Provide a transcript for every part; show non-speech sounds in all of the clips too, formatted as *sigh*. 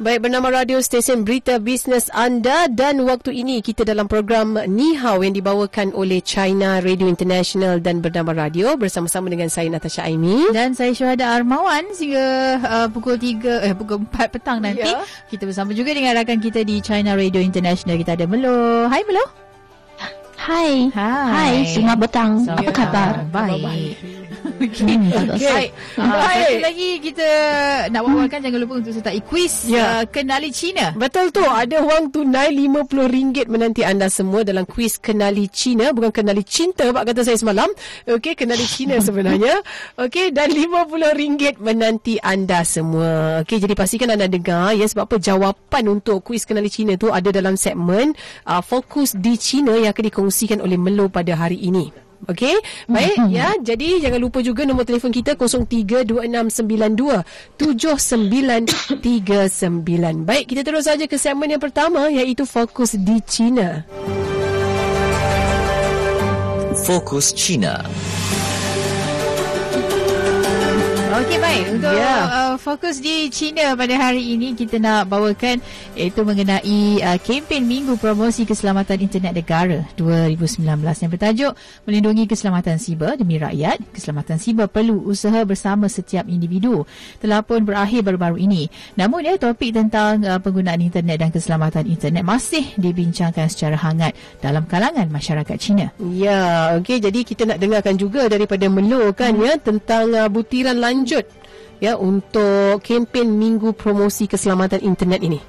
Baik, bernama radio stesen berita bisnes anda dan waktu ini kita dalam program Ni Hao yang dibawakan oleh China Radio International dan bernama radio bersama-sama dengan saya Natasha Aimi. Dan saya Syuhada Armawan sehingga uh, pukul 3, eh pukul 4 petang nanti. Ya. Kita bersama juga dengan rakan kita di China Radio International. Kita ada Melo. Hai Melo. Hai. Hai. Hai. Selamat petang. Selamat Apa khabar? Baik. Baik. Okay. Hmm, okay. Baik. Uh, Satu lagi kita nak wawarkan jangan lupa untuk sertai kuis yeah. uh, Kenali Cina. Betul tu. Ada wang tunai RM50 menanti anda semua dalam kuis Kenali Cina. Bukan Kenali Cinta Pak kata saya semalam. Okey, Kenali Cina *laughs* sebenarnya. Okey, dan RM50 menanti anda semua. Okey, jadi pastikan anda dengar ya sebab apa jawapan untuk kuis Kenali Cina tu ada dalam segmen uh, Fokus di Cina yang akan dikongsikan oleh Melo pada hari ini. Okey. Baik mm-hmm. *laughs* ya. Jadi jangan lupa juga nombor telefon kita 0326927939. Baik, kita terus saja ke segmen yang pertama iaitu fokus di China. Fokus China. Okey baik untuk yeah. uh, fokus di China pada hari ini kita nak bawakan iaitu mengenai uh, kempen Minggu Promosi Keselamatan Internet Negara 2019 yang bertajuk Melindungi Keselamatan Siber demi Rakyat. Keselamatan siber perlu usaha bersama setiap individu. Telah pun berakhir baru-baru ini. Namun ya topik tentang uh, penggunaan internet dan keselamatan internet masih dibincangkan secara hangat dalam kalangan masyarakat China. Ya, okey jadi kita nak dengarkan juga daripada Melo kan hmm. ya tentang uh, butiran lanjut lanjut ya untuk kempen Minggu Promosi Keselamatan Internet ini.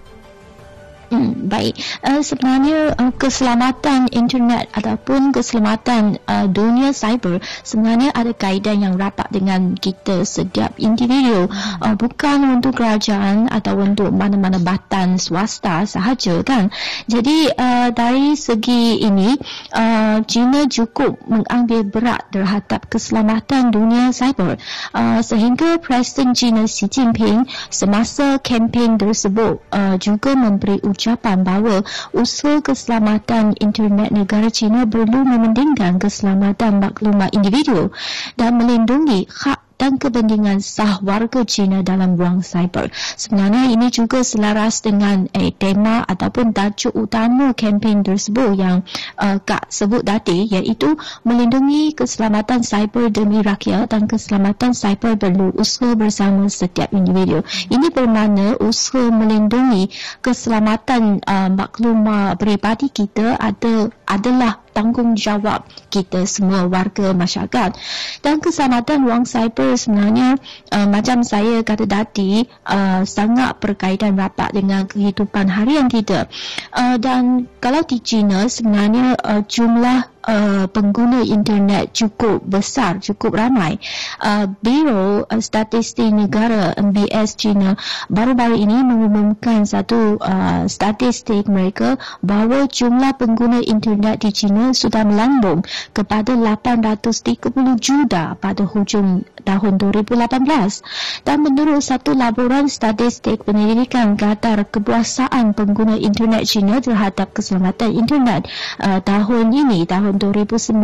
Hmm, baik. Uh, sebenarnya uh, keselamatan internet ataupun keselamatan uh, dunia cyber sebenarnya ada kaitan yang rapat dengan kita setiap individu. Uh, bukan untuk kerajaan atau untuk mana-mana batan swasta sahaja kan. Jadi uh, dari segi ini uh, China cukup mengambil berat terhadap keselamatan dunia cyber. Uh, sehingga Presiden China Xi Jinping semasa kempen tersebut uh, juga memberi ujian ucapan bahawa usaha keselamatan internet negara China perlu mementingkan keselamatan maklumat individu dan melindungi hak dan kepentingan sah warga China dalam ruang cyber. Sebenarnya ini juga selaras dengan eh, tema ataupun tajuk utama kempen tersebut yang uh, Kak sebut tadi iaitu melindungi keselamatan cyber demi rakyat dan keselamatan cyber perlu usaha bersama setiap individu. Ini bermakna usaha melindungi keselamatan uh, maklumat peribadi kita ada adalah tanggungjawab kita semua warga masyarakat dan keselamatan ruang cyber sebenarnya uh, macam saya kata tadi uh, sangat berkaitan rapat dengan kehidupan harian kita uh, dan kalau di China sebenarnya uh, jumlah uh, pengguna internet cukup besar, cukup ramai. Uh, Biro uh, Statistik Negara MBS China baru-baru ini mengumumkan satu uh, statistik mereka bahawa jumlah pengguna internet di China sudah melambung kepada 830 juta pada hujung tahun 2018. Dan menurut satu laporan statistik penyelidikan kadar kepuasaan pengguna internet China terhadap keselamatan internet uh, tahun ini, tahun 2019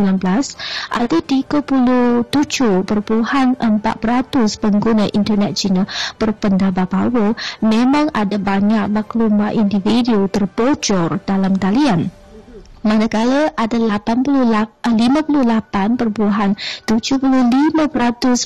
ada 37.4% pengguna internet China berpendapat bahawa memang ada banyak maklumat individu terbocor dalam talian manakala ada 58.75%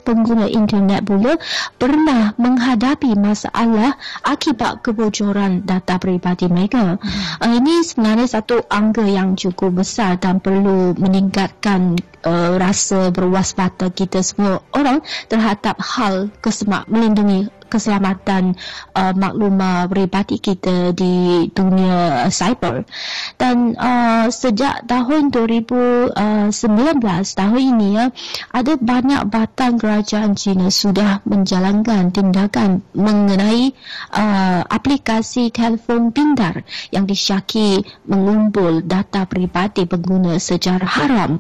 pengguna internet pula pernah menghadapi masalah akibat kebocoran data peribadi mereka. Hmm. ini sebenarnya satu angka yang cukup besar dan perlu meningkatkan uh, rasa berwaspada kita semua orang terhadap hal kesemak melindungi keselamatan uh, maklumat peribadi kita di dunia cyber. Dan uh, sejak tahun 2019 uh, tahun ini ya ada banyak batang kerajaan China sudah menjalankan tindakan mengenai uh, aplikasi telefon pintar yang disyaki mengumpul data peribadi pengguna secara haram.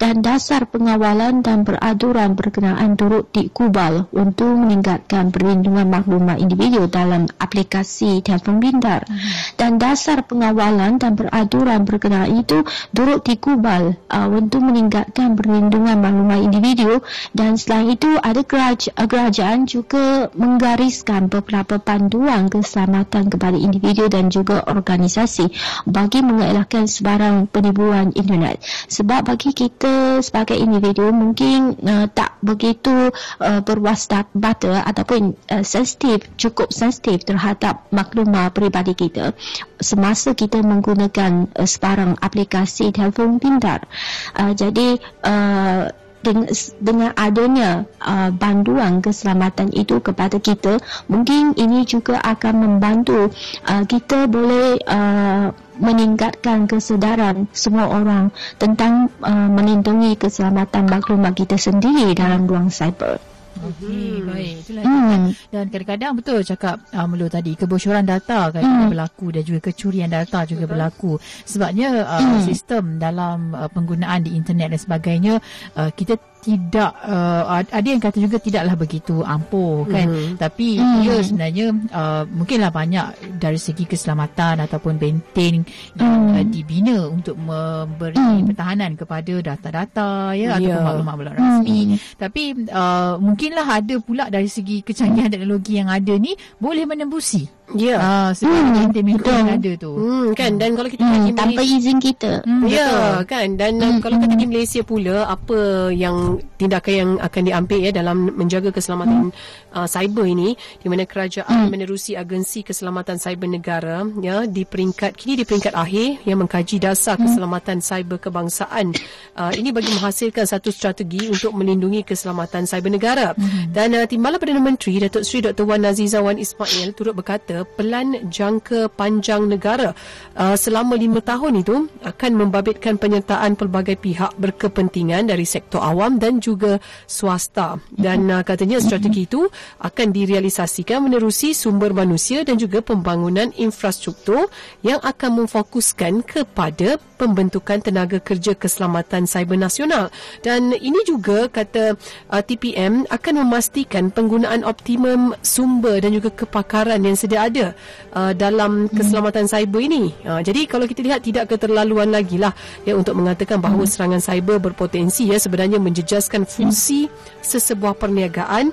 Dan dasar pengawalan dan peraturan berkenaan turut dikubal untuk meningkatkan perlindungan perlindungan maklumat individu dalam aplikasi telefon pintar. Hmm. Dan dasar pengawalan dan peraturan berkenaan itu turut dikubal uh, untuk meningkatkan perlindungan maklumat individu dan selain itu ada keraj- kerajaan juga menggariskan beberapa panduan keselamatan kepada individu dan juga organisasi bagi mengelakkan sebarang penipuan internet. Sebab bagi kita sebagai individu mungkin uh, tak begitu uh, berwaspada ataupun uh, sensitif, cukup sensitif terhadap maklumat peribadi kita semasa kita menggunakan uh, sebarang aplikasi telefon pintar. Uh, jadi uh, dengan, dengan adanya uh, banduan keselamatan itu kepada kita mungkin ini juga akan membantu uh, kita boleh uh, meningkatkan kesedaran semua orang tentang uh, melindungi keselamatan maklumat kita sendiri dalam ruang cyber. Okey, hmm. baik. Itulah hmm. Dan kadang-kadang betul cakap uh, Melu tadi, kebocoran data kan hmm. berlaku dan juga kecurian data juga betul. berlaku. Sebabnya uh, hmm. sistem dalam uh, penggunaan di internet dan sebagainya uh, kita tidak uh, ada yang kata juga tidaklah begitu ampuh kan mm. tapi mm. ia sebenarnya uh, mungkinlah banyak dari segi keselamatan ataupun benteng yang mm. uh, dibina untuk memberi mm. pertahanan kepada data-data ya yeah. ataupun maklumat-maklumat rasmi mm. tapi uh, mungkinlah ada pula dari segi kecanggihan teknologi yang ada ni boleh menembusi Ya. Yeah. Ah, sebab hmm, betul. yang ada tu. Hmm, kan dan kalau kita hmm, tanpa izin kita. Hmm, ya, yeah, kan dan hmm, kalau kita di Malaysia pula apa yang tindakan yang akan diambil ya dalam menjaga keselamatan hmm. Uh, cyber ini di mana kerajaan hmm. menerusi agensi keselamatan cyber negara ya di peringkat kini di peringkat akhir yang mengkaji dasar hmm. keselamatan cyber kebangsaan. Uh, ini bagi menghasilkan satu strategi untuk melindungi keselamatan cyber negara. Hmm. Dan uh, Timbalan Perdana Menteri Datuk Seri Dr Wan Naziza Wan Ismail turut berkata pelan jangka panjang negara uh, selama lima tahun itu akan membabitkan penyertaan pelbagai pihak berkepentingan dari sektor awam dan juga swasta dan uh, katanya strategi itu akan direalisasikan menerusi sumber manusia dan juga pembangunan infrastruktur yang akan memfokuskan kepada pembentukan tenaga kerja keselamatan cyber nasional dan ini juga kata uh, TPM akan memastikan penggunaan optimum sumber dan juga kepakaran yang sedia ada uh, dalam hmm. keselamatan cyber ini. Uh, jadi kalau kita lihat tidak keterlaluan lagi lah ya untuk mengatakan bahawa hmm. serangan cyber berpotensi ya sebenarnya menjejaskan fungsi sesebuah perniagaan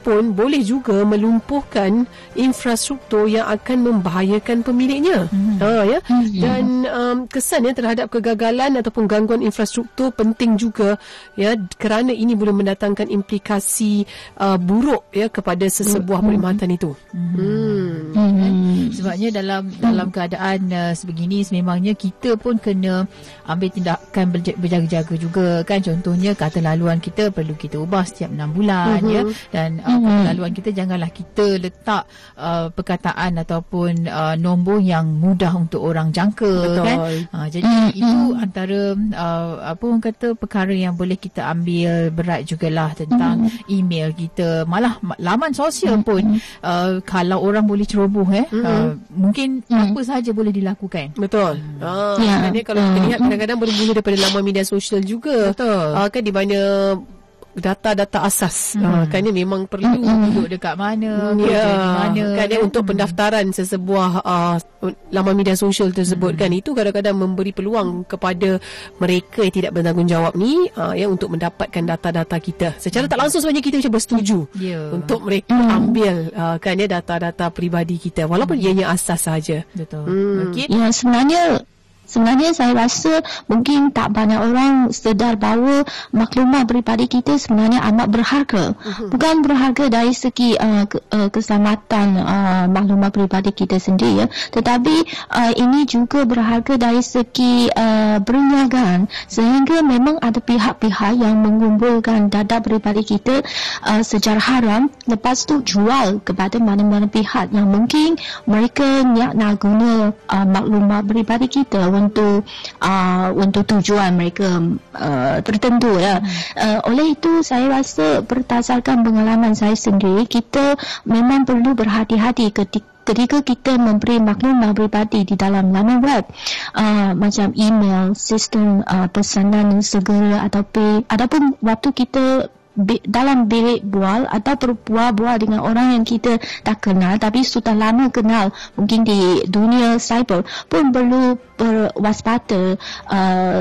ataupun boleh juga melumpuhkan infrastruktur yang akan membahayakan pemiliknya. Hmm. Uh, ya hmm. dan um, kesan ya terhadap kegagalan ataupun gangguan infrastruktur penting juga ya kerana ini boleh mendatangkan implikasi uh, buruk ya kepada sesebuah hmm. perkhidmatan itu. Hmm. hmm. Hmm. Sebabnya dalam dalam keadaan uh, sebegini sememangnya kita pun kena ambil tindakan berjaga-jaga juga kan contohnya kata laluan kita perlu kita ubah setiap 6 bulan uh-huh. ya dan uh, uh-huh. laluan kita janganlah kita letak uh, perkataan ataupun uh, nombor yang mudah untuk orang jangka Betul. kan uh, jadi uh-huh. itu antara uh, apa orang kata perkara yang boleh kita ambil berat jugalah tentang uh-huh. email kita malah laman sosial uh-huh. pun uh, kalau orang boleh ceroboh eh mm-hmm. uh, mungkin mm. apa sahaja boleh dilakukan betul mm. ah yeah. Kalau kita lihat kadang-kadang bermula daripada laman media sosial juga betul uh, kan di mana data-data asas hmm. uh, kan dia memang perlu hmm. duduk dekat mana hmm, ya di mana kan dia untuk hmm. pendaftaran sesebuah uh, laman media sosial tersebut hmm. kan itu kadang-kadang memberi peluang kepada mereka yang tidak bertanggungjawab ni uh, ya untuk mendapatkan data-data kita secara hmm. tak langsung sebenarnya kita macam bersetuju yeah. untuk mereka hmm. ambil uh, kan ya data-data peribadi kita walaupun hmm. ianya asas saja betul hmm. okay. ya sebenarnya Sebenarnya saya rasa mungkin tak banyak orang sedar bahawa maklumat peribadi kita sebenarnya amat berharga. Uh-huh. Bukan berharga dari segi uh, ke, uh, keselamatan uh, maklumat peribadi kita sendiri ya. Tetapi uh, ini juga berharga dari segi uh, perniagaan. Sehingga memang ada pihak-pihak yang mengumpulkan data peribadi kita uh, secara haram. Lepas tu jual kepada mana-mana pihak yang mungkin mereka nak, nak guna uh, maklumat peribadi kita untuk uh, untuk tujuan mereka uh, tertentu ya. Uh, oleh itu saya rasa berdasarkan pengalaman saya sendiri kita memang perlu berhati-hati ketika ketika kita memberi maklumat pribadi di dalam laman web uh, macam email, sistem uh, pesanan segera ataupun ataupun waktu kita dalam bilik bual atau berbual-bual dengan orang yang kita tak kenal tapi sudah lama kenal mungkin di dunia cyber pun perlu berwaspada uh,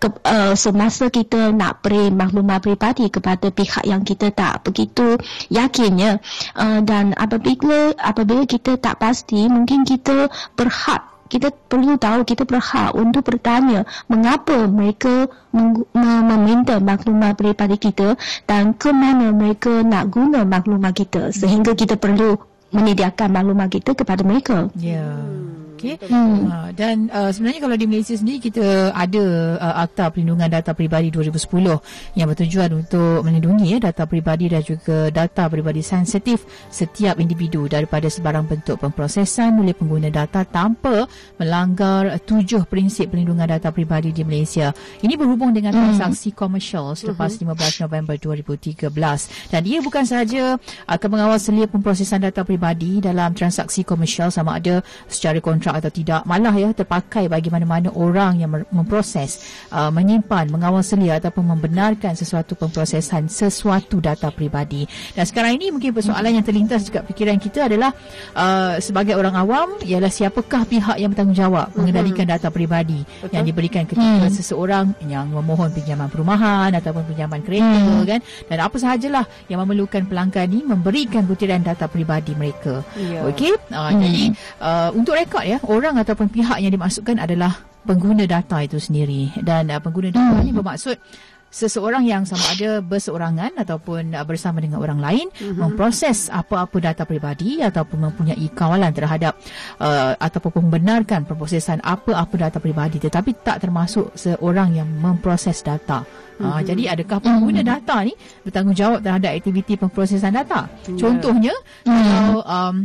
ke, uh, semasa kita nak beri maklumat peribadi kepada pihak yang kita tak begitu yakinnya. Uh, dan apabila apabila kita tak pasti mungkin kita berhak kita perlu tahu kita berhak untuk bertanya mengapa mereka meng- meminta maklumat peribadi kita dan ke mana mereka nak guna maklumat kita sehingga kita perlu menyediakan maklumat kita kepada mereka. Ya. Yeah. Okey. Hmm. Uh, dan uh, sebenarnya kalau di Malaysia sendiri kita ada uh, Akta Perlindungan Data Peribadi 2010 yang bertujuan untuk melindungi ya, data peribadi dan juga data peribadi sensitif setiap individu daripada sebarang bentuk pemprosesan oleh pengguna data tanpa melanggar tujuh prinsip perlindungan data peribadi di Malaysia. Ini berhubung dengan hmm. transaksi komersial selepas uh-huh. 15 November 2013 dan ia bukan sahaja akan mengawal selia pemprosesan data peribadi dalam transaksi komersial sama ada secara kontrak kontrak atau tidak malah ya terpakai bagi mana-mana orang yang memproses uh, menyimpan mengawal selia ataupun membenarkan sesuatu pemprosesan sesuatu data peribadi dan sekarang ini mungkin persoalan yang terlintas juga fikiran kita adalah uh, sebagai orang awam ialah siapakah pihak yang bertanggungjawab mengendalikan hmm. data peribadi Betul. yang diberikan ketika hmm. seseorang yang memohon pinjaman perumahan ataupun pinjaman kereta hmm. kan dan apa sahajalah yang memerlukan pelanggan ini memberikan butiran data peribadi mereka yeah. okey uh, hmm. jadi uh, untuk rekod ya orang ataupun pihak yang dimaksudkan adalah pengguna data itu sendiri dan uh, pengguna data hmm. ini bermaksud seseorang yang sama ada berseorangan ataupun uh, bersama dengan orang lain mm-hmm. memproses apa-apa data peribadi ataupun mempunyai kawalan terhadap uh, ataupun membenarkan pemprosesan apa-apa data peribadi tetapi tak termasuk seorang yang memproses data. Mm-hmm. Uh, jadi adakah pengguna mm-hmm. data ni bertanggungjawab terhadap aktiviti pemprosesan data? Yeah. Contohnya mm-hmm. kalau um,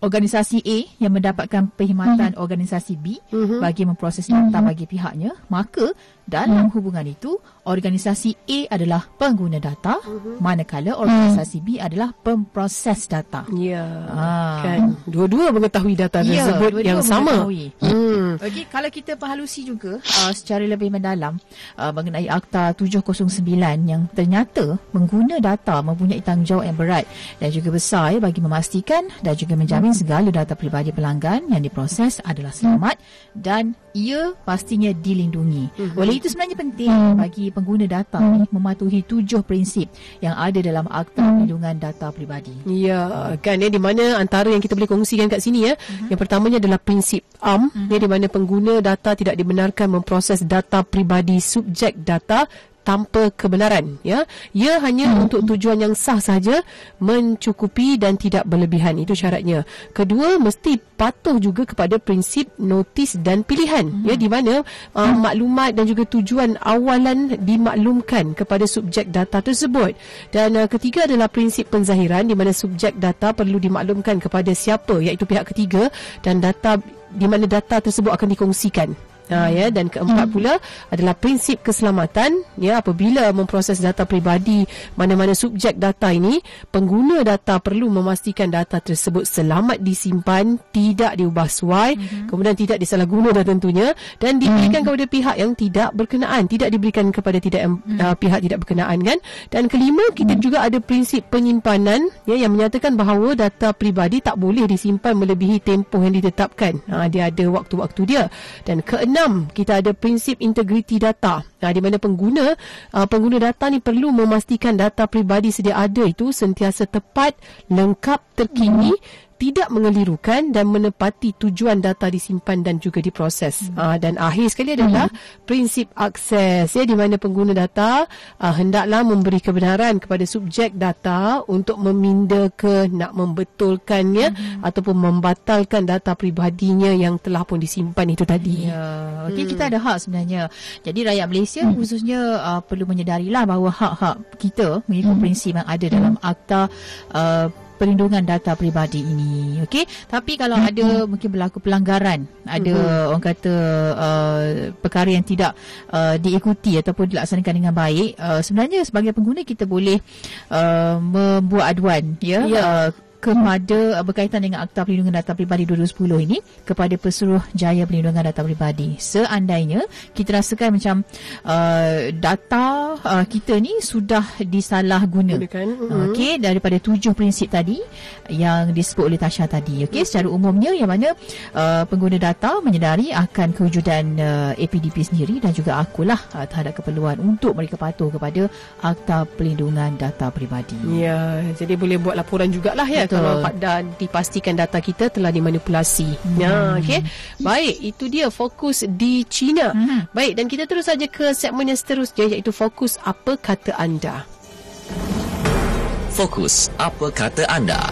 organisasi A yang mendapatkan perkhidmatan mm-hmm. organisasi B mm-hmm. bagi memproses data mm-hmm. bagi pihaknya maka dalam mm-hmm. hubungan itu organisasi A adalah pengguna data mm-hmm. manakala organisasi mm-hmm. B adalah pemproses data ya ha. kan dua-dua mengetahui data ya, tersebut yang sama hmm. okey kalau kita perhalusi juga uh, secara lebih mendalam uh, mengenai akta 709 yang ternyata pengguna data mempunyai tanggungjawab yang berat dan juga besar ya bagi memastikan dan juga menjamin segala data peribadi pelanggan yang diproses adalah selamat dan ia pastinya dilindungi. Mm-hmm. Oleh itu sebenarnya penting mm. bagi pengguna data mm. ni mematuhi tujuh prinsip yang ada dalam Akta mm. Perlindungan Data Peribadi. Ya, kan ya di mana antara yang kita boleh kongsikan kat sini ya. Mm-hmm. Yang pertamanya adalah prinsip AM mm-hmm. ya di mana pengguna data tidak dibenarkan memproses data peribadi subjek data tanpa kebenaran ya ia hanya hmm. untuk tujuan yang sah saja mencukupi dan tidak berlebihan itu syaratnya kedua mesti patuh juga kepada prinsip notis dan pilihan hmm. ya di mana uh, hmm. maklumat dan juga tujuan awalan dimaklumkan kepada subjek data tersebut dan uh, ketiga adalah prinsip penzahiran di mana subjek data perlu dimaklumkan kepada siapa iaitu pihak ketiga dan data di mana data tersebut akan dikongsikan Ha, ya dan keempat hmm. pula adalah prinsip keselamatan ya apabila memproses data peribadi mana-mana subjek data ini pengguna data perlu memastikan data tersebut selamat disimpan tidak diubah suai hmm. kemudian tidak disalahguna dan tentunya dan diberikan hmm. kepada pihak yang tidak berkenaan tidak diberikan kepada tidak hmm. uh, pihak tidak berkenaan kan dan kelima kita hmm. juga ada prinsip penyimpanan ya yang menyatakan bahawa data peribadi tak boleh disimpan melebihi tempoh yang ditetapkan ha, dia ada waktu-waktu dia dan keenam Keenam, kita ada prinsip integriti data. Nah, di mana pengguna uh, pengguna data ni perlu memastikan data peribadi sedia ada itu sentiasa tepat, lengkap, terkini hmm tidak mengelirukan dan menepati tujuan data disimpan dan juga diproses. Hmm. Uh, dan akhir sekali adalah hmm. prinsip akses ya di mana pengguna data uh, hendaklah memberi kebenaran kepada subjek data untuk meminda ke nak membetulkannya hmm. ataupun membatalkan data peribadinya yang telah pun disimpan itu tadi. Ya. Okey hmm. kita ada hak sebenarnya. Jadi rakyat Malaysia hmm. khususnya uh, perlu menyedarilah bahawa hak-hak kita mengikut hmm. prinsip yang ada dalam akta uh, perlindungan data peribadi ini okey tapi kalau hmm. ada mungkin berlaku pelanggaran ada hmm. orang kata uh, perkara yang tidak uh, diikuti ataupun dilaksanakan dengan baik uh, sebenarnya sebagai pengguna kita boleh uh, membuat aduan ya yeah. uh, kepada berkaitan dengan Akta Perlindungan Data Pribadi 2010 ini kepada Pesuruh Jaya Perlindungan Data Pribadi. Seandainya kita rasakan macam uh, data uh, kita ni sudah disalahgunakan. Okey, daripada tujuh prinsip tadi yang disebut oleh Tasha tadi. Okey, secara umumnya yang mana uh, pengguna data menyedari akan kewujudan uh, APDP sendiri dan juga akulah uh, terhadap keperluan untuk mereka patuh kepada Akta Perlindungan Data Pribadi. Ya, jadi boleh buat laporan jugalah ya Betul. kalau dan dipastikan data kita telah dimanipulasi. Hmm. Ya, okey. Baik, itu dia fokus di China. Hmm. Baik, dan kita terus saja ke segmen yang seterusnya iaitu fokus apa kata anda. Fokus apa kata anda?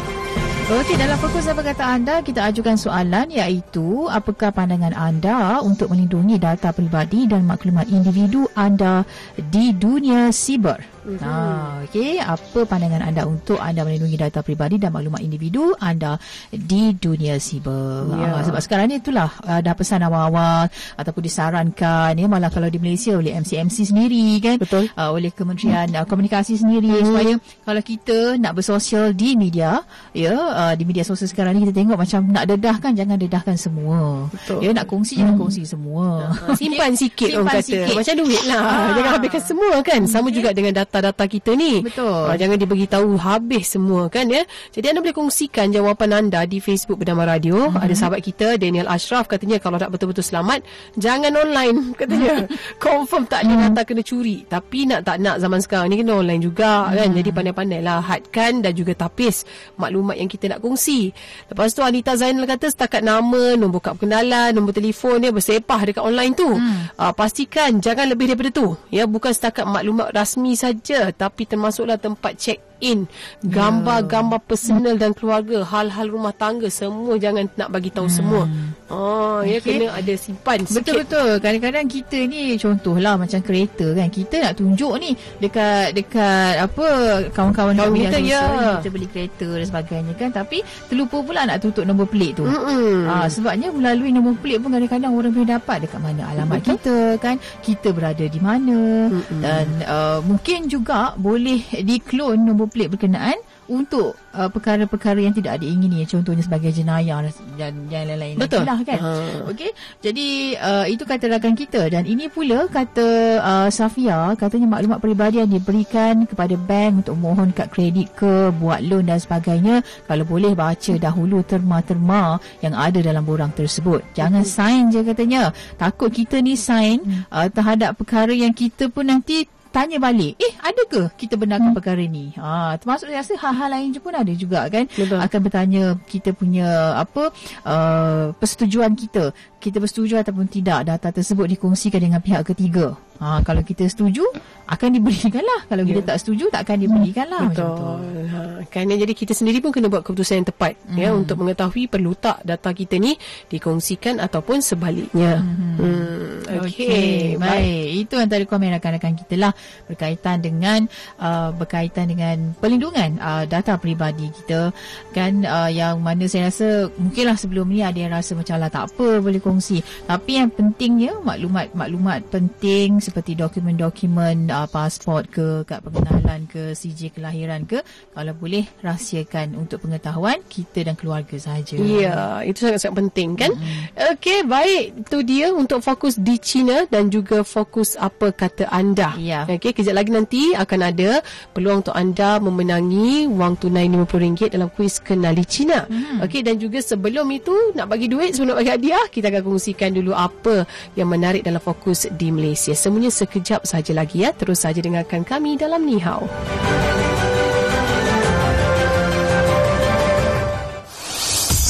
Okey, dalam fokus apa kata anda, kita ajukan soalan iaitu apakah pandangan anda untuk melindungi data peribadi dan maklumat individu anda di dunia siber? Mm-hmm. Ha, okey, apa pandangan anda untuk anda melindungi data peribadi dan maklumat individu anda di dunia siber? Yeah. Ha, sebab sekarang ni itulah uh, dah pesan awal-awal ataupun disarankan ya malah kalau di Malaysia oleh MCMC sendiri kan, Betul. Uh, oleh Kementerian uh, Komunikasi sendiri mm-hmm. supaya kalau kita nak bersosial di media, ya, uh, di media sosial sekarang ni kita tengok macam nak dedahkan jangan dedahkan semua. Betul. Ya, nak kongsi mm. jangan hmm. kongsi semua. *laughs* Simpan sikit orang kata. Sikit. Macam duit lah. Ha. Jangan habiskan semua kan. Sama okay. juga dengan data data-data kita ni. Betul. Uh, jangan diberitahu habis semua kan ya. Jadi anda boleh kongsikan jawapan anda di Facebook Bernama Radio. Mm-hmm. Ada sahabat kita Daniel Ashraf katanya kalau nak betul-betul selamat jangan online *laughs* katanya. Confirm tak ada data kena curi. Tapi nak tak nak zaman sekarang ni kena online juga mm-hmm. kan. Jadi pandai-pandai lah hadkan dan juga tapis maklumat yang kita nak kongsi. Lepas tu Anita Zainal kata setakat nama, nombor kad perkenalan, nombor telefon dia bersepah dekat online tu. Mm. Uh, pastikan jangan lebih daripada tu. Ya bukan setakat maklumat rasmi saja saja tapi termasuklah tempat check in gambar-gambar personal dan keluarga hal-hal rumah tangga semua jangan nak bagi tahu hmm. semua oh okay. ya kena ada simpan sikit betul-betul kadang-kadang kita ni contohlah macam kereta kan kita nak tunjuk ni dekat dekat apa kawan-kawan Kawan kita ya kita beli kereta dan sebagainya kan tapi terlupa pula nak tutup nombor pelik tu ha, sebabnya melalui nombor pelik pun kadang-kadang orang boleh dapat dekat mana alamat betul. kita kan kita berada di mana Mm-mm. dan uh, mungkin juga boleh diklon nombor pelik berkenaan untuk uh, perkara-perkara yang tidak diingini contohnya sebagai jenayah dan yang lain-lain. Betul. Lah kan? Ha. okey? Jadi uh, itu kata rakan kita. Dan ini pula kata uh, Safia katanya maklumat peribadi yang diberikan kepada bank untuk mohon kad kredit ke buat loan dan sebagainya kalau boleh baca dahulu terma-terma yang ada dalam borang tersebut. Jangan sign je katanya. Takut kita ni sign hmm. uh, terhadap perkara yang kita pun nanti tanya balik eh ada ke kita benarkan hmm. perkara ni ha termasuk saya rasa hal-hal lain pun ada juga kan Betul. akan bertanya kita punya apa uh, persetujuan kita kita bersetuju ataupun tidak data tersebut dikongsikan dengan pihak ketiga. Ha, kalau kita setuju, akan diberikan lah. Kalau kita yeah. tak setuju, tak akan diberikan lah. Betul. Ha, kerana jadi kita sendiri pun kena buat keputusan yang tepat. Mm. ya Untuk mengetahui perlu tak data kita ni dikongsikan ataupun sebaliknya. Mm-hmm. Hmm, okay. okay. Baik. Itu antara komen rakan-rakan kita lah. Berkaitan dengan uh, berkaitan dengan perlindungan uh, data peribadi kita. Kan uh, yang mana saya rasa mungkinlah sebelum ni ada yang rasa macam lah tak apa boleh kongsi. Tapi yang pentingnya maklumat-maklumat penting seperti dokumen-dokumen uh, pasport ke, kad pengenalan ke, CJ kelahiran ke, kalau boleh rahsiakan untuk pengetahuan kita dan keluarga sahaja. Ya, itu sangat-sangat penting kan? Mm-hmm. Okey, baik. Itu dia untuk fokus di China dan juga fokus apa kata anda. Ya. Okey, kejap lagi nanti akan ada peluang untuk anda memenangi wang tunai RM50 dalam kuis kenali China. Mm-hmm. Okey, dan juga sebelum itu nak bagi duit sebelum nak bagi hadiah, kita akan kongsikan dulu apa yang menarik dalam fokus di Malaysia. Semuanya sekejap saja lagi ya. Terus saja dengarkan kami dalam Nihau.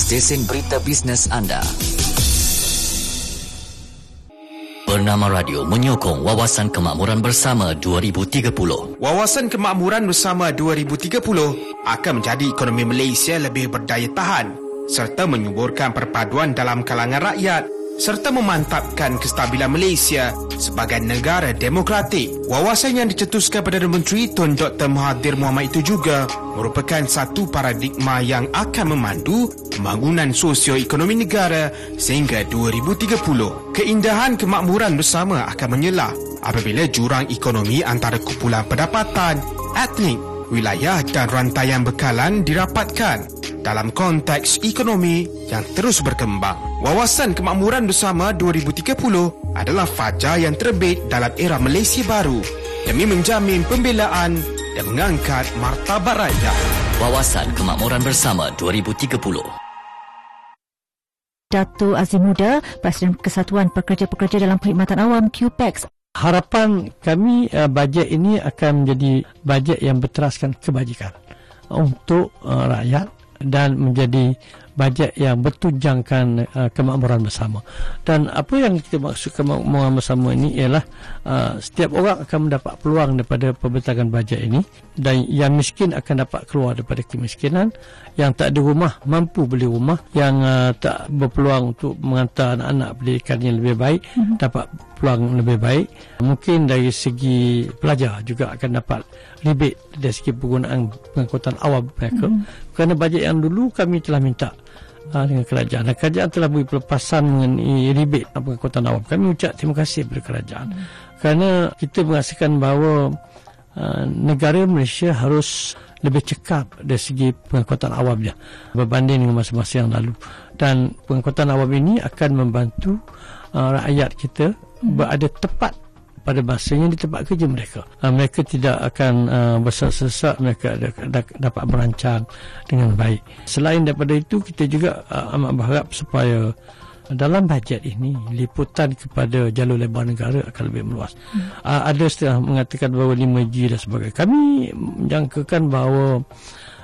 Stesen berita bisnes anda. Bernama Radio menyokong Wawasan Kemakmuran Bersama 2030. Wawasan Kemakmuran Bersama 2030 akan menjadi ekonomi Malaysia lebih berdaya tahan serta menyuburkan perpaduan dalam kalangan rakyat serta memantapkan kestabilan Malaysia sebagai negara demokratik. Wawasan yang dicetuskan Perdana Menteri Tun Dr. Mahathir Mohamad itu juga merupakan satu paradigma yang akan memandu pembangunan sosio-ekonomi negara sehingga 2030. Keindahan kemakmuran bersama akan menyelah apabila jurang ekonomi antara kumpulan pendapatan, etnik, wilayah dan rantaian bekalan dirapatkan dalam konteks ekonomi yang terus berkembang. Wawasan Kemakmuran Bersama 2030 adalah fajar yang terbit dalam era Malaysia baru demi menjamin pembelaan dan mengangkat martabat rakyat. Wawasan Kemakmuran Bersama 2030 Datuk Azim Muda, Presiden Kesatuan Pekerja-Pekerja dalam Perkhidmatan Awam QPEX harapan kami uh, bajet ini akan menjadi bajet yang berteraskan kebajikan untuk uh, rakyat dan menjadi bajet yang bertunjangkan uh, kemakmuran bersama. Dan apa yang kita maksud kemakmuran bersama ini ialah uh, setiap orang akan mendapat peluang daripada pembentakan bajet ini dan yang miskin akan dapat keluar daripada kemiskinan, yang tak ada rumah mampu beli rumah, yang uh, tak berpeluang untuk mengantar anak-anak pendidikan yang lebih baik mm-hmm. dapat peluang lebih baik. Mungkin dari segi pelajar juga akan dapat rebate dari segi penggunaan pengangkutan awam mereka. Mm-hmm. Kerana bajet yang dulu kami telah minta uh, dengan kerajaan. Dan kerajaan telah beri pelepasan mengenai rebate pengangkutan awam. Kami ucap terima kasih kepada kerajaan. Hmm. Kerana kita merasakan bahawa uh, negara Malaysia harus lebih cekap dari segi pengangkutan awamnya berbanding dengan masa-masa yang lalu. Dan pengangkutan awam ini akan membantu uh, rakyat kita hmm. berada tepat pada masanya di tempat kerja mereka. Uh, mereka tidak akan uh, bersesak-sesak, mereka ada, ada, dapat merancang dengan baik. Selain daripada itu, kita juga uh, amat berharap supaya dalam bajet ini liputan kepada jalur lebar negara akan lebih meluas. Hmm. Uh, ada setengah mengatakan bahawa 5G dan sebagainya. Kami menjangkakan bahawa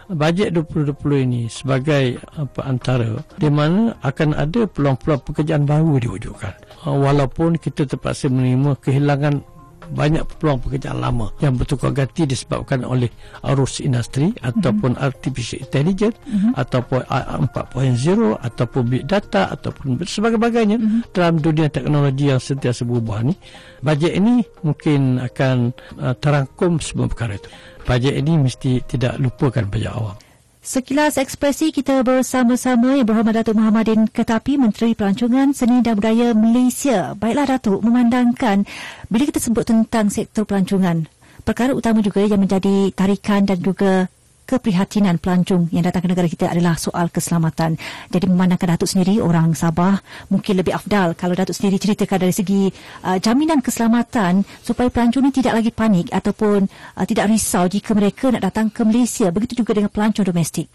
bajet 2020 ini sebagai apa antara di mana akan ada peluang-peluang pekerjaan baru diwujudkan. Ah, walaupun kita terpaksa menerima kehilangan banyak peluang pekerjaan lama yang bertukar ganti disebabkan oleh arus industri mm-hmm. ataupun artificial intelligence mm-hmm. ataupun 4.0 ataupun big data ataupun sebagainya mm-hmm. dalam dunia teknologi yang sentiasa berubah ni bajet ini mungkin akan uh, terangkum semua perkara itu bajet ini mesti tidak lupakan pajak awam Sekilas ekspresi kita bersama-sama yang berhormat Datuk Muhammadin Ketapi Menteri Pelancongan Seni dan Budaya Malaysia. Baiklah Datuk, memandangkan bila kita sebut tentang sektor pelancongan, perkara utama juga yang menjadi tarikan dan juga keprihatinan pelancong yang datang ke negara kita adalah soal keselamatan. Jadi memandangkan Datuk sendiri orang Sabah mungkin lebih afdal kalau Datuk sendiri ceritakan dari segi uh, jaminan keselamatan supaya pelancong ini tidak lagi panik ataupun uh, tidak risau jika mereka nak datang ke Malaysia. Begitu juga dengan pelancong domestik.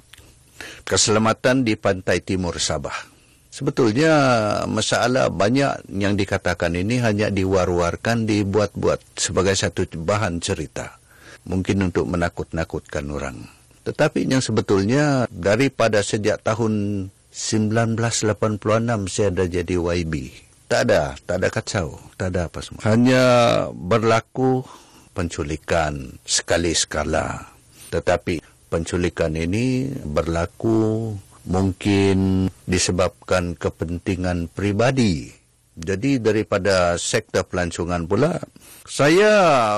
Keselamatan di pantai timur Sabah. Sebetulnya masalah banyak yang dikatakan ini hanya diwar-warkan dibuat-buat sebagai satu bahan cerita. Mungkin untuk menakut-nakutkan orang. Tetapi yang sebetulnya daripada sejak tahun 1986 saya dah jadi YB. Tak ada, tak ada kacau, tak ada apa semua. Hanya berlaku penculikan sekali skala. Tetapi penculikan ini berlaku mungkin disebabkan kepentingan pribadi. Jadi daripada sektor pelancongan pula, saya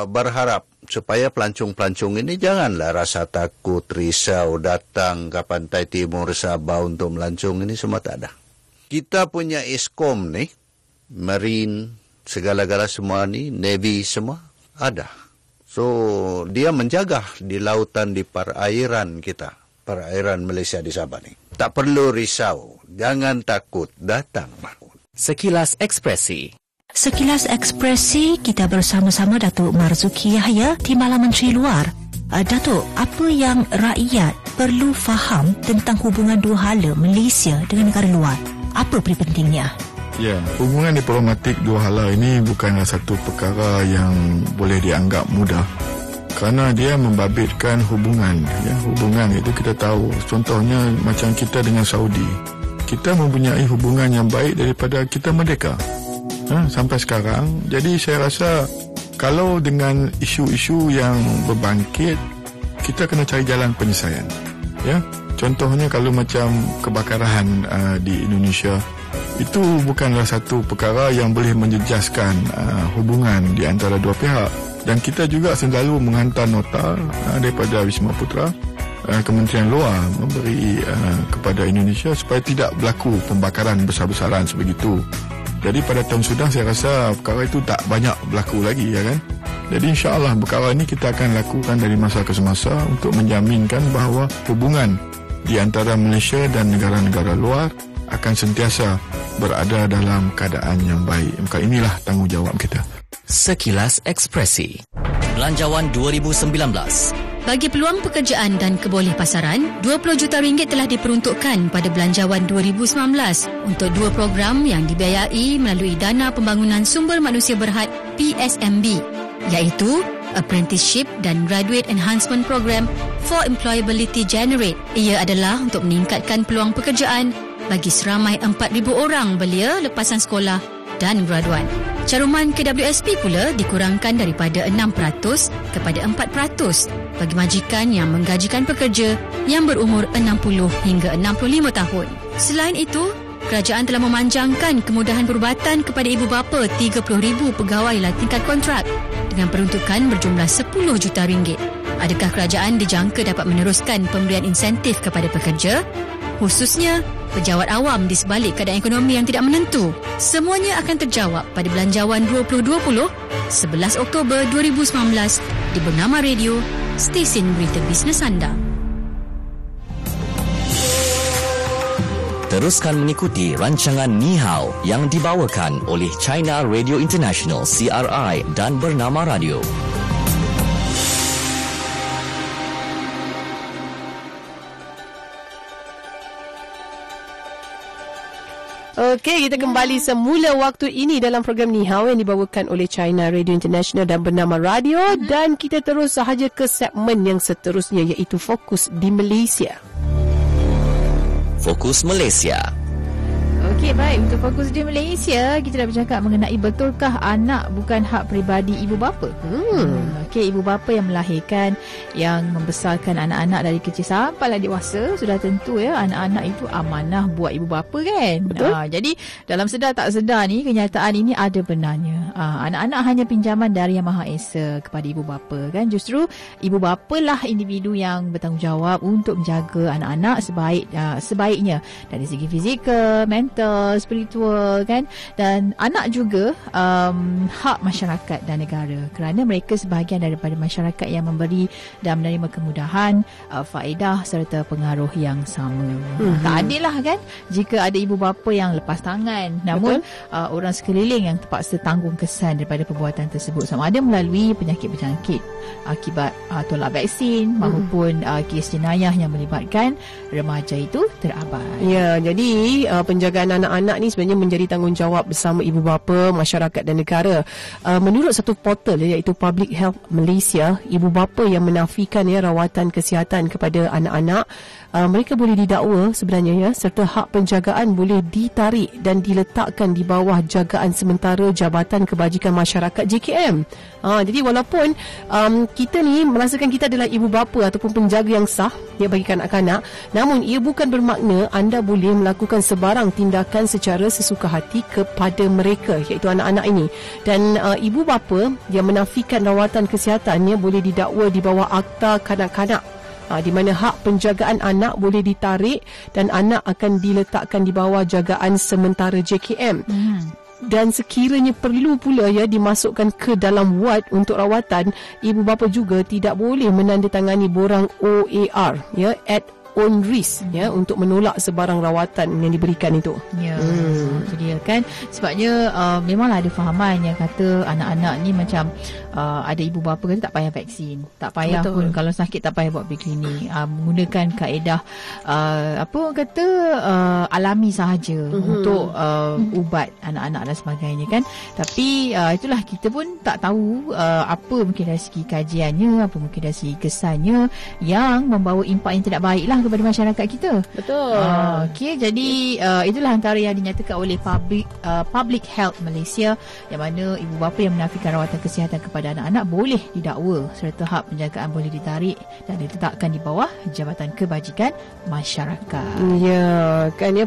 berharap supaya pelancong-pelancong ini janganlah rasa takut, risau, datang ke pantai timur Sabah untuk melancong ini semua tak ada. Kita punya ISKOM ni, Marine, segala-gala semua ni, Navy semua, ada. So, dia menjaga di lautan, di perairan kita, perairan Malaysia di Sabah ni. Tak perlu risau, jangan takut, datang. Sekilas Ekspresi Sekilas ekspresi kita bersama-sama Datuk Marzuki Yahya, Timbalan Menteri Luar. Uh, Datuk, apa yang rakyat perlu faham tentang hubungan dua hala Malaysia dengan negara luar? Apa pentingnya? Ya, hubungan diplomatik dua hala ini bukanlah satu perkara yang boleh dianggap mudah. Kerana dia membabitkan hubungan. Ya, hubungan itu kita tahu. Contohnya macam kita dengan Saudi. Kita mempunyai hubungan yang baik daripada kita merdeka ha, sampai sekarang. Jadi saya rasa kalau dengan isu-isu yang berbangkit, kita kena cari jalan penyelesaian. Ya, contohnya kalau macam kebakaran uh, di Indonesia, itu bukanlah satu perkara yang boleh menjejaskan uh, hubungan di antara dua pihak. Dan kita juga selalu menghantar nota uh, daripada Wisma Putra uh, Kementerian Luar memberi uh, kepada Indonesia supaya tidak berlaku pembakaran besar-besaran sebegitu jadi pada tahun sudah saya rasa perkara itu tak banyak berlaku lagi ya kan. Jadi insya-Allah perkara ini kita akan lakukan dari masa ke semasa untuk menjaminkan bahawa hubungan di antara Malaysia dan negara-negara luar akan sentiasa berada dalam keadaan yang baik. Maka inilah tanggungjawab kita. Sekilas Ekspresi Belanjawan 2019 bagi peluang pekerjaan dan keboleh pasaran, 20 juta ringgit telah diperuntukkan pada Belanjawan 2019 untuk dua program yang dibiayai melalui Dana Pembangunan Sumber Manusia Berhad PSMB iaitu Apprenticeship dan Graduate Enhancement Program for Employability Generate. Ia adalah untuk meningkatkan peluang pekerjaan bagi seramai 4,000 orang belia lepasan sekolah dan graduan. Caruman KWSP pula dikurangkan daripada 6% kepada 4% bagi majikan yang menggajikan pekerja yang berumur 60 hingga 65 tahun. Selain itu, kerajaan telah memanjangkan kemudahan perubatan kepada ibu bapa 30,000 pegawai tingkat kontrak dengan peruntukan berjumlah 10 juta ringgit. Adakah kerajaan dijangka dapat meneruskan pemberian insentif kepada pekerja? Khususnya pejabat awam di sebalik keadaan ekonomi yang tidak menentu. Semuanya akan terjawab pada Belanjawan 2020 11 Oktober 2019 di Bernama Radio, stesen berita bisnes anda. Teruskan mengikuti rancangan Ni Hao yang dibawakan oleh China Radio International CRI dan Bernama Radio. Okey, kita kembali semula waktu ini dalam program Ni Hao yang dibawakan oleh China Radio International dan bernama Radio dan kita terus sahaja ke segmen yang seterusnya iaitu Fokus di Malaysia. Fokus Malaysia. Okey, baik. Untuk fokus di Malaysia, kita dah bercakap mengenai betulkah anak bukan hak peribadi ibu bapa? Hmm. Okey, ibu bapa yang melahirkan, yang membesarkan anak-anak dari kecil sampailah dewasa, sudah tentu ya anak-anak itu amanah buat ibu bapa kan? Betul. Ha, jadi, dalam sedar tak sedar ni, kenyataan ini ada benarnya. Ha, anak-anak hanya pinjaman dari Yang Maha Esa kepada ibu bapa kan? Justru, ibu bapa lah individu yang bertanggungjawab untuk menjaga anak-anak sebaik uh, sebaiknya dari segi fizikal, mental, mental, spiritual kan? Dan anak juga um, hak masyarakat dan negara. Kerana mereka sebahagian daripada masyarakat yang memberi dan menerima kemudahan uh, faedah serta pengaruh yang sama. Mm-hmm. tak adil lah kan? Jika ada ibu bapa yang lepas tangan. Namun uh, orang sekeliling yang terpaksa tanggung kesan daripada perbuatan tersebut. Sama ada melalui penyakit berjangkit akibat uh, tolak vaksin mm-hmm. maupun uh, kes jenayah yang melibatkan remaja itu terabai. Ya jadi uh, penjagaan anak-anak ni sebenarnya menjadi tanggungjawab bersama ibu bapa, masyarakat dan negara. Uh, menurut satu portal iaitu Public Health Malaysia, ibu bapa yang menafikan ya rawatan kesihatan kepada anak-anak uh, mereka boleh didakwa sebenarnya ya serta hak penjagaan boleh ditarik dan diletakkan di bawah jagaan sementara Jabatan Kebajikan Masyarakat JKM. Uh, jadi walaupun um, kita ni merasakan kita adalah ibu bapa ataupun penjaga yang sah ya bagi kanak-kanak, namun ia bukan bermakna anda boleh melakukan sebarang tindakan secara sesuka hati kepada mereka iaitu anak-anak ini. Dan uh, ibu bapa yang menafikan rawatan kesihatannya boleh didakwa di bawah akta kanak-kanak ha, di mana hak penjagaan anak boleh ditarik dan anak akan diletakkan di bawah jagaan sementara JKM. Hmm. Dan sekiranya perlu pula ya dimasukkan ke dalam wad untuk rawatan, ibu bapa juga tidak boleh menandatangani borang OAR ya at own risk ya untuk menolak sebarang rawatan yang diberikan itu. Ya. Hmm. Itu dia kan. Sebabnya uh, memanglah ada fahaman yang kata anak-anak ni macam uh, ada ibu bapa kata tak payah vaksin. Tak payah Betul. pun kalau sakit tak payah buat pergi klinik. Uh, menggunakan kaedah uh, apa orang kata uh, alami sahaja uh-huh. untuk uh, ubat anak-anak dan sebagainya kan. Tapi uh, itulah kita pun tak tahu uh, apa mungkin dari segi kajiannya, apa mungkin dari segi kesannya yang membawa impak yang tidak baik lah kepada masyarakat kita. Betul. Uh, Okey, jadi uh, itulah antara yang dinyatakan oleh Public uh, Public Health Malaysia yang mana ibu bapa yang menafikan rawatan kesihatan kepada anak-anak boleh didakwa serta hak penjagaan boleh ditarik dan diletakkan di bawah Jabatan Kebajikan Masyarakat. Ya, kan ya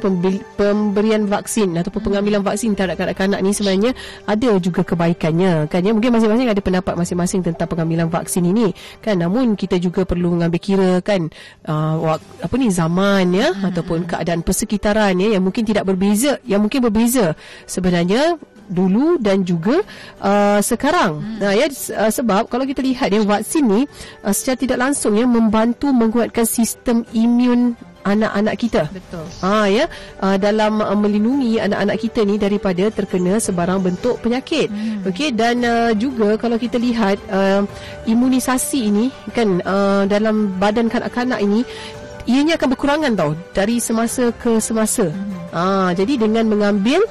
pemberian vaksin ataupun pengambilan vaksin terhadap kanak-kanak ni sebenarnya ada juga kebaikannya. Kan ya mungkin masing-masing ada pendapat masing-masing tentang pengambilan vaksin ini. Kan namun kita juga perlu mengambil kira kan uh, apa ni zaman ya hmm. ataupun keadaan persekitaran ya yang mungkin tidak berbeza yang mungkin berbeza sebenarnya dulu dan juga uh, sekarang. Hmm. Nah ya uh, sebab kalau kita lihat ya vaksin ni uh, secara tidak langsung ya membantu menguatkan sistem imun anak-anak kita. Betul. Ha ya, uh, dalam uh, melindungi anak-anak kita ni daripada terkena sebarang bentuk penyakit. Hmm. Okey dan uh, juga kalau kita lihat uh, imunisasi ini kan uh, dalam badan kanak-kanak ini ianya akan berkurangan tau dari semasa ke semasa. Hmm. Ah, jadi dengan mengambil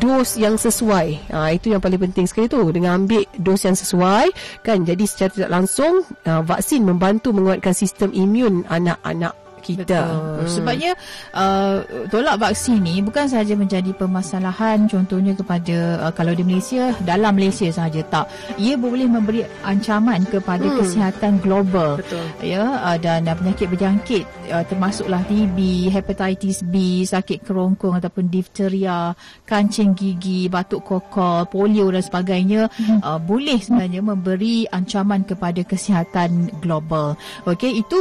dos yang sesuai. Ah, itu yang paling penting sekali tu. Dengan ambil dos yang sesuai kan jadi secara tidak langsung ah, vaksin membantu menguatkan sistem imun anak-anak kita. Hmm. Sebabnya uh, tolak vaksin ni bukan sahaja menjadi permasalahan contohnya kepada uh, kalau di Malaysia dalam Malaysia sahaja tak. Ia boleh memberi ancaman kepada hmm. kesihatan global. Betul. Ya uh, dan uh, penyakit berjangkit uh, termasuklah TB, hepatitis B, sakit kerongkong ataupun difteria, kancing gigi, batuk kokol, polio dan sebagainya hmm. uh, boleh sebenarnya memberi ancaman kepada kesihatan global. Okey itu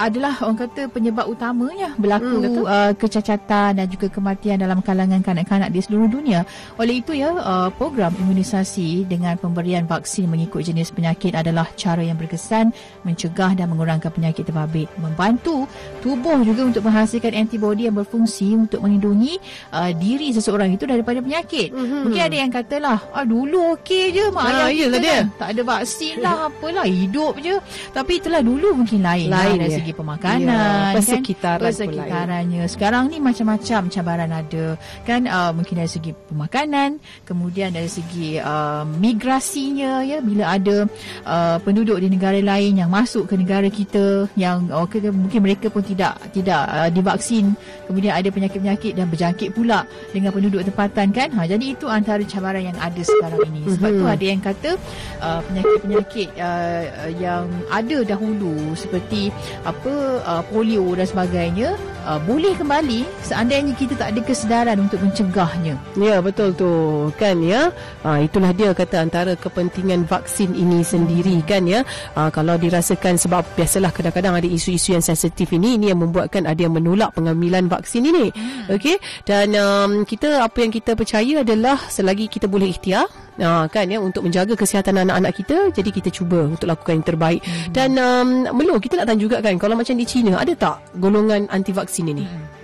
adalah orang kata penyebab utamanya berlaku hmm, uh, kecacatan dan juga kematian dalam kalangan kanak-kanak di seluruh dunia. Oleh itu ya, uh, program imunisasi dengan pemberian vaksin mengikut jenis penyakit adalah cara yang berkesan mencegah dan mengurangkan penyakit terbabit. Membantu tubuh juga untuk menghasilkan antibodi yang berfungsi untuk melindungi uh, diri seseorang itu daripada penyakit. Hmm. Mungkin ada yang katalah, ah dulu okey je mak ah, ayah kita dia. kan. Tak ada vaksin lah *laughs* apalah hidup je. Tapi itulah dulu mungkin lain, lain lah, dari segi pemakanan. Ya persekitaran kan? persekitarannya. Sekarang ni macam-macam cabaran ada. Kan uh, mungkin dari segi pemakanan kemudian dari segi uh, migrasinya ya. Bila ada uh, penduduk di negara lain yang masuk ke negara kita yang uh, ke, mungkin mereka pun tidak tidak uh, divaksin. Kemudian ada penyakit-penyakit dan berjangkit pula dengan penduduk tempatan kan? Ha, jadi itu antara cabaran yang ada sekarang ini. Sebab mm-hmm. tu ada yang kata uh, penyakit-penyakit uh, yang ada dahulu seperti apa uh, polio dan sebagainya uh, boleh kembali seandainya kita tak ada kesedaran untuk mencegahnya. Ya betul tu kan ya. Uh, itulah dia kata antara kepentingan vaksin ini sendiri kan ya. Uh, kalau dirasakan sebab biasalah kadang-kadang ada isu-isu yang sensitif ini ini yang membuatkan ada yang menolak pengambilan vaksin ini. Hmm. Okey dan um, kita apa yang kita percaya adalah selagi kita boleh ikhtiar uh, kan ya untuk menjaga kesihatan anak-anak kita jadi kita cuba untuk lakukan yang terbaik hmm. dan um, Melo kita nak tanya juga kan kalau macam di China ada tak golongan anti vaksin ini hmm.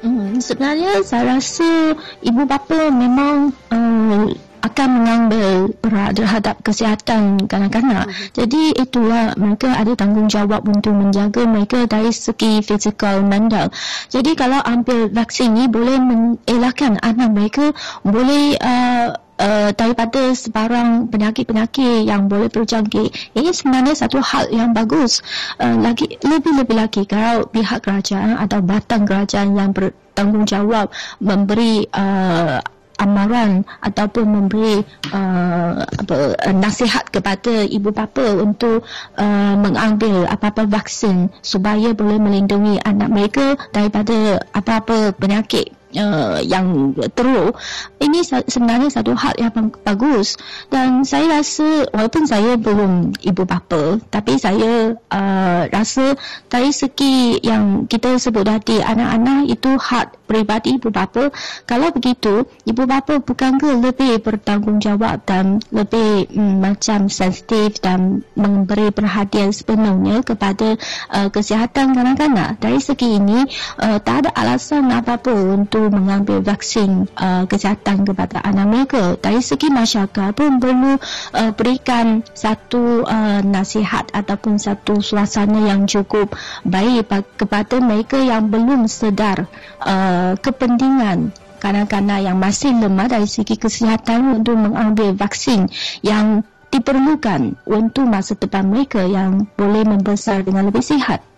Hmm, sebenarnya saya rasa ibu bapa memang um, akan mengambil berat terhadap kesihatan kanak-kanak. Hmm. Jadi itulah mereka ada tanggungjawab untuk menjaga mereka dari segi fizikal mental. Jadi kalau ambil vaksin ini boleh mengelakkan anak mereka boleh uh, uh, daripada sebarang penyakit-penyakit yang boleh berjangkit. Ini sebenarnya satu hal yang bagus. Uh, lagi lebih-lebih lagi kalau pihak kerajaan atau batang kerajaan yang bertanggungjawab memberi uh, amaran ataupun memberi uh, apa, nasihat kepada ibu bapa untuk uh, mengambil apa-apa vaksin supaya boleh melindungi anak mereka daripada apa-apa penyakit uh, yang teruk ini sebenarnya satu hal yang bagus. Dan saya rasa walaupun saya belum ibu bapa tapi saya uh, rasa dari segi yang kita sebut tadi anak-anak itu hak peribadi ibu bapa. Kalau begitu ibu bapa bukan ke lebih bertanggungjawab dan lebih um, macam sensitif dan memberi perhatian sepenuhnya kepada uh, kesihatan kanak-kanak. Dari segi ini uh, tak ada alasan apa-apa untuk mengambil vaksin uh, kesihatan kepada anak mereka. Dari segi masyarakat pun perlu uh, berikan satu uh, nasihat ataupun satu suasana yang cukup baik kepada mereka yang belum sedar uh, kepentingan kanak-kanak yang masih lemah dari segi kesihatan untuk mengambil vaksin yang diperlukan untuk masa depan mereka yang boleh membesar dengan lebih sihat.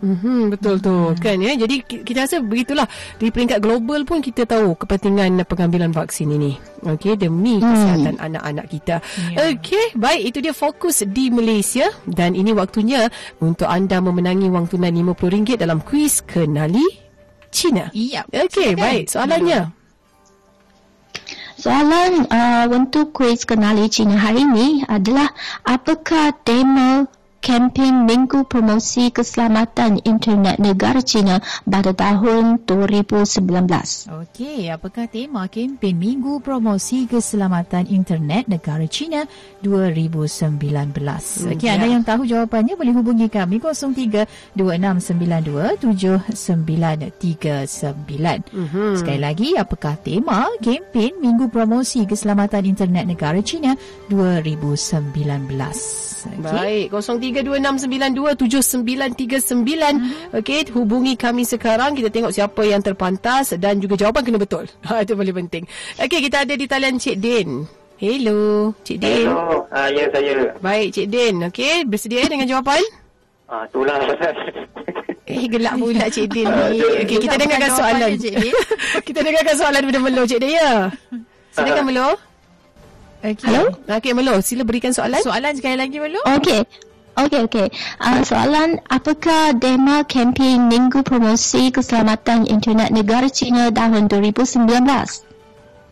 Mm-hmm, betul tu mm-hmm. kan ya. Jadi kita rasa begitulah di peringkat global pun kita tahu kepentingan pengambilan vaksin ini. Okey demi mm. kesihatan anak-anak kita. Yeah. Okey, baik itu dia fokus di Malaysia dan ini waktunya untuk anda memenangi wang tunai RM50 dalam kuis kenali China. Iya. Yep. Okey, baik soalannya. Soalan uh, untuk kuis kenali China hari ini adalah apakah tema kempen Minggu Promosi Keselamatan Internet Negara China pada tahun 2019. Okey, apakah tema kempen Minggu Promosi Keselamatan Internet Negara China 2019? Okey, ya. anda yang tahu jawapannya boleh hubungi kami 0326927939. Mhm. Sekali lagi, apakah tema kempen Minggu Promosi Keselamatan Internet Negara China 2019? Okey. Baik, 0326927939. Okey, hubungi kami sekarang. Kita tengok siapa yang terpantas dan juga jawapan kena betul. *laughs* Ha, itu paling penting. Okey, kita ada di talian Cik Din. Hello, Cik Din. Hello, ah, ya saya. Baik, Cik Din. Okey, bersedia dengan jawapan? Ah, itulah pasal. *laughs* Eh, gelak pula Cik Din ni. Okey, kita Gelak dengarkan soalan. Cik Din. *laughs* kita dengarkan soalan daripada Melo, Cik Din, ya? Silakan Melo. Okey. Hello? Okey, Melo, sila berikan soalan. Soalan sekali lagi belum? Okey. Okey, okey. Uh, soalan, apakah tema kempen Minggu Promosi Keselamatan Internet Negara China tahun 2019?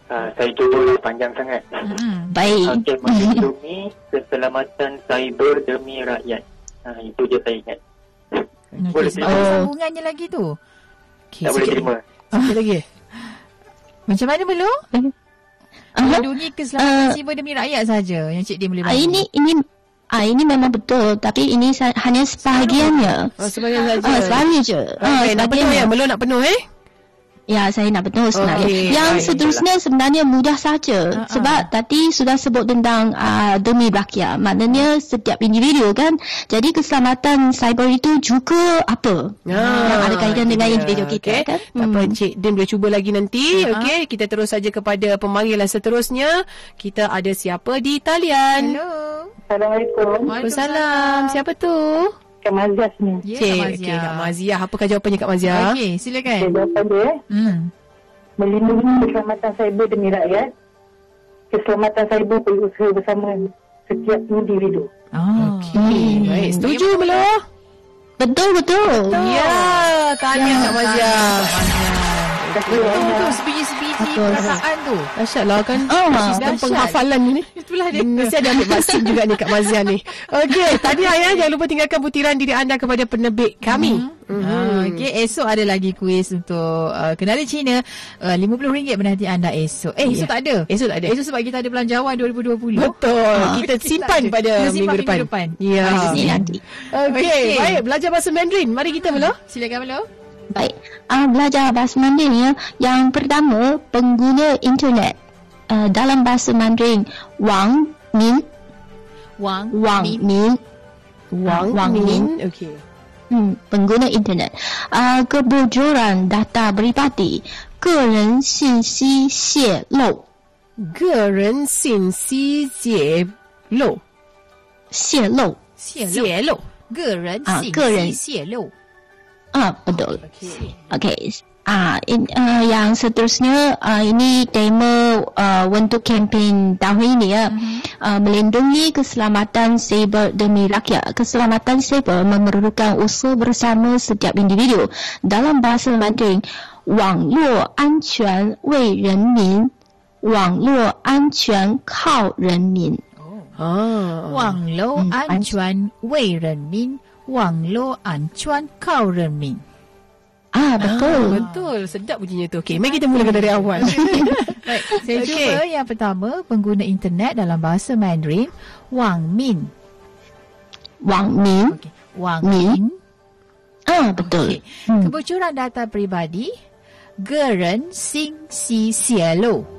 Ah, saya cuba panjang sangat. Hmm. Baik. Okey, melindungi keselamatan cyber demi rakyat. Ah, itu je saya ingat. Boleh Okey, sebab terima? ada sambungannya lagi tu. Okey, Tak boleh terima. sikit lagi. Macam mana belum? Aha. Melindungi keselamatan Uh, siber demi rakyat saja yang Cik Din boleh Ah, bantu. ini ini ah ini memang betul tapi ini sa- hanya sebahagiannya. Oh, sebagian saja. Ah, sebahagian je. Ah, Okey, nak penuh ya? Melo nak penuh eh? Ya, saya nak betul sebenarnya. Okey, yang baik. seterusnya sebenarnya mudah saja. Ah. Sebab tadi sudah sebut tentang uh, demi rakyat. Maknanya setiap individu kan. Jadi keselamatan cyber itu juga apa? yang ada kaitan itu dengan individu kita Okey. kan. Tak apa Encik Din boleh cuba lagi nanti. Ha. Okey, kita terus saja kepada pemanggilan seterusnya. Kita ada siapa di talian? Hello. Assalamualaikum. Waalaikumsalam. Siapa tu? Kak Mazias ni. Ya, Cik, Kak okey, Mazia. Kak Maziah. Apakah jawapannya Kak Maziah? Okey, silakan. Okay, jawapan dia, Hmm. melindungi keselamatan cyber demi rakyat. Keselamatan cyber perlu usaha bersama setiap individu. Oh. Okey, baik. Setuju Melo? Betul betul. Ya, tanya Kak Maziah. Betul tu sebiji-sebiji Betul. perasaan tu. Dahsyat lah kan Oh, Sistem penghafalan ni Itulah dia. Hmm, Mesti ada ambil vaksin juga ni Kak Mazia ni Okey *laughs* Tahniah ya Jangan lupa tinggalkan butiran diri anda Kepada penerbit kami Hmm. Ah, Okey, esok ada lagi kuis untuk uh, kenali Cina. Uh, RM50 menanti anda esok. Eh, esok Ya. tak ada. Esok tak ada. Esok sebab kita ada belanjawan 2020. Betul Ah, Kita kita simpan ada. pada Kita simpan minggu depan, minggu depan. Ya Ah, nanti. Okey Okey. Baik Belajar bahasa Mandarin Mari kita Melo Silakan Melo. Baik. Ah, belajar bahasa Mandarin ya. Yang pertama, pengguna internet. Uh, dalam bahasa Mandarin, Wang Min, Wang. Wang Min. Min, Wang, Wang Min Okey hmm, pengguna internet. Uh, kebocoran data peribadi, 个人信息泄露，个人信息揭露泄露。泄露。揭露个人信啊个人息泄露。 Ah, betul. Okey Okey. Ah, in, uh, yang seterusnya uh, ini tema uh, untuk kempen tahun ini ya. Uh, melindungi keselamatan cyber demi rakyat. Keselamatan cyber memerlukan usaha bersama setiap individu. Dalam bahasa Mandarin, 网络安全为人民，网络安全靠人民。 Ah. 网络嗯安全为人民， Wang Lo An Chuan Kau Ren Min. Ah betul ah, betul sedap bunyinya tu. Okey, mari kita mulakan dari awal. *laughs* Baik, saya okay. jumpa yang pertama pengguna internet dalam bahasa Mandarin Wang Min. Wang Min. Okay. Wang Min. Ah betul. Okay. Hmm. Kebocoran data peribadi Geren Sing Si Xie Lo.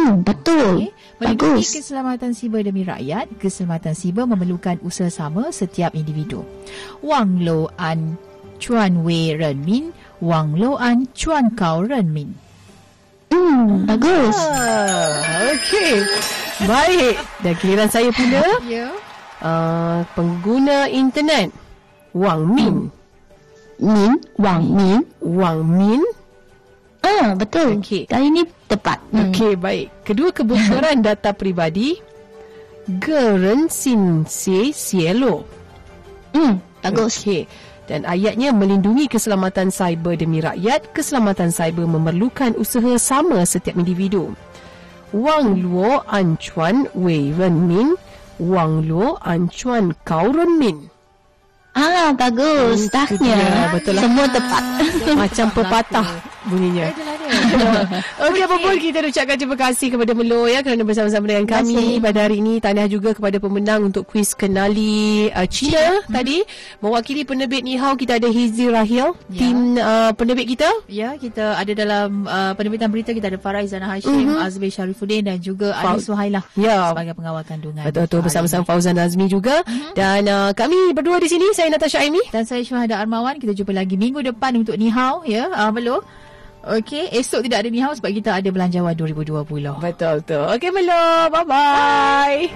Hmm, betul. Melindungi Bagus. keselamatan siber demi rakyat, keselamatan siber memerlukan usaha sama setiap individu. Wang lo an chuan wei ren min, wang lo an chuan kau ren min. Hmm, bagus. ah, Okey Baik Dan giliran saya pula Ya. uh, Pengguna internet Wang Min Min, Wang Min. Wang Min Ah, betul. Okey. Kali ini tepat. Hmm. Okey, baik. Kedua kebocoran *laughs* data peribadi Gerensin Se Cielo. Hmm, bagus. Okey. Dan ayatnya melindungi keselamatan cyber demi rakyat, keselamatan cyber memerlukan usaha sama setiap individu. Wang Luo An Chuan Wei Ren Min Wang Luo An Chuan Kau Ren Min Ah, bagus. Hmm, Dahnya. Betul lah. Semua tepat. Macam pepatah bunyinya. *laughs* Okey, apa pun kita ucapkan terima kasih kepada Melo ya kerana bersama-sama dengan kami pada hari ini. Tahniah juga kepada pemenang untuk kuis kenali uh, China *laughs* tadi. Mewakili penerbit Nihao kita ada Hizi Rahil, Ya. tim uh, penerbit kita. Ya, kita ada dalam uh, penerbitan berita kita ada Farah Izana Hashim, mm-hmm. Azmi Sharifuddin dan juga Ali Suhailah Ya. sebagai pengawal kandungan. Betul-betul bersama-sama Fauzan Azmi juga. Mhm. Dan uh, kami berdua di sini, saya Natasha Aimi. Dan saya Syuhada Armawan. Kita jumpa lagi minggu depan untuk Nihao. Ya, uh, Melo. Okey, esok tidak ada Nihao sebab kita ada Belanjawan 2020. Betul-betul. Okey, Melo. Bye-bye.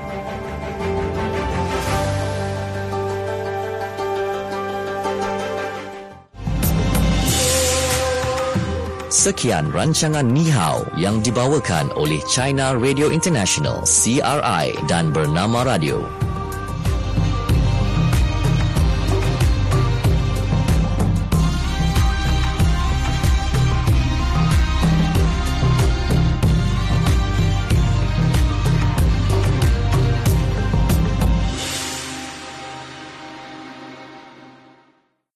Sekian rancangan Ni Hao yang dibawakan oleh China Radio International CRI dan Bernama Radio.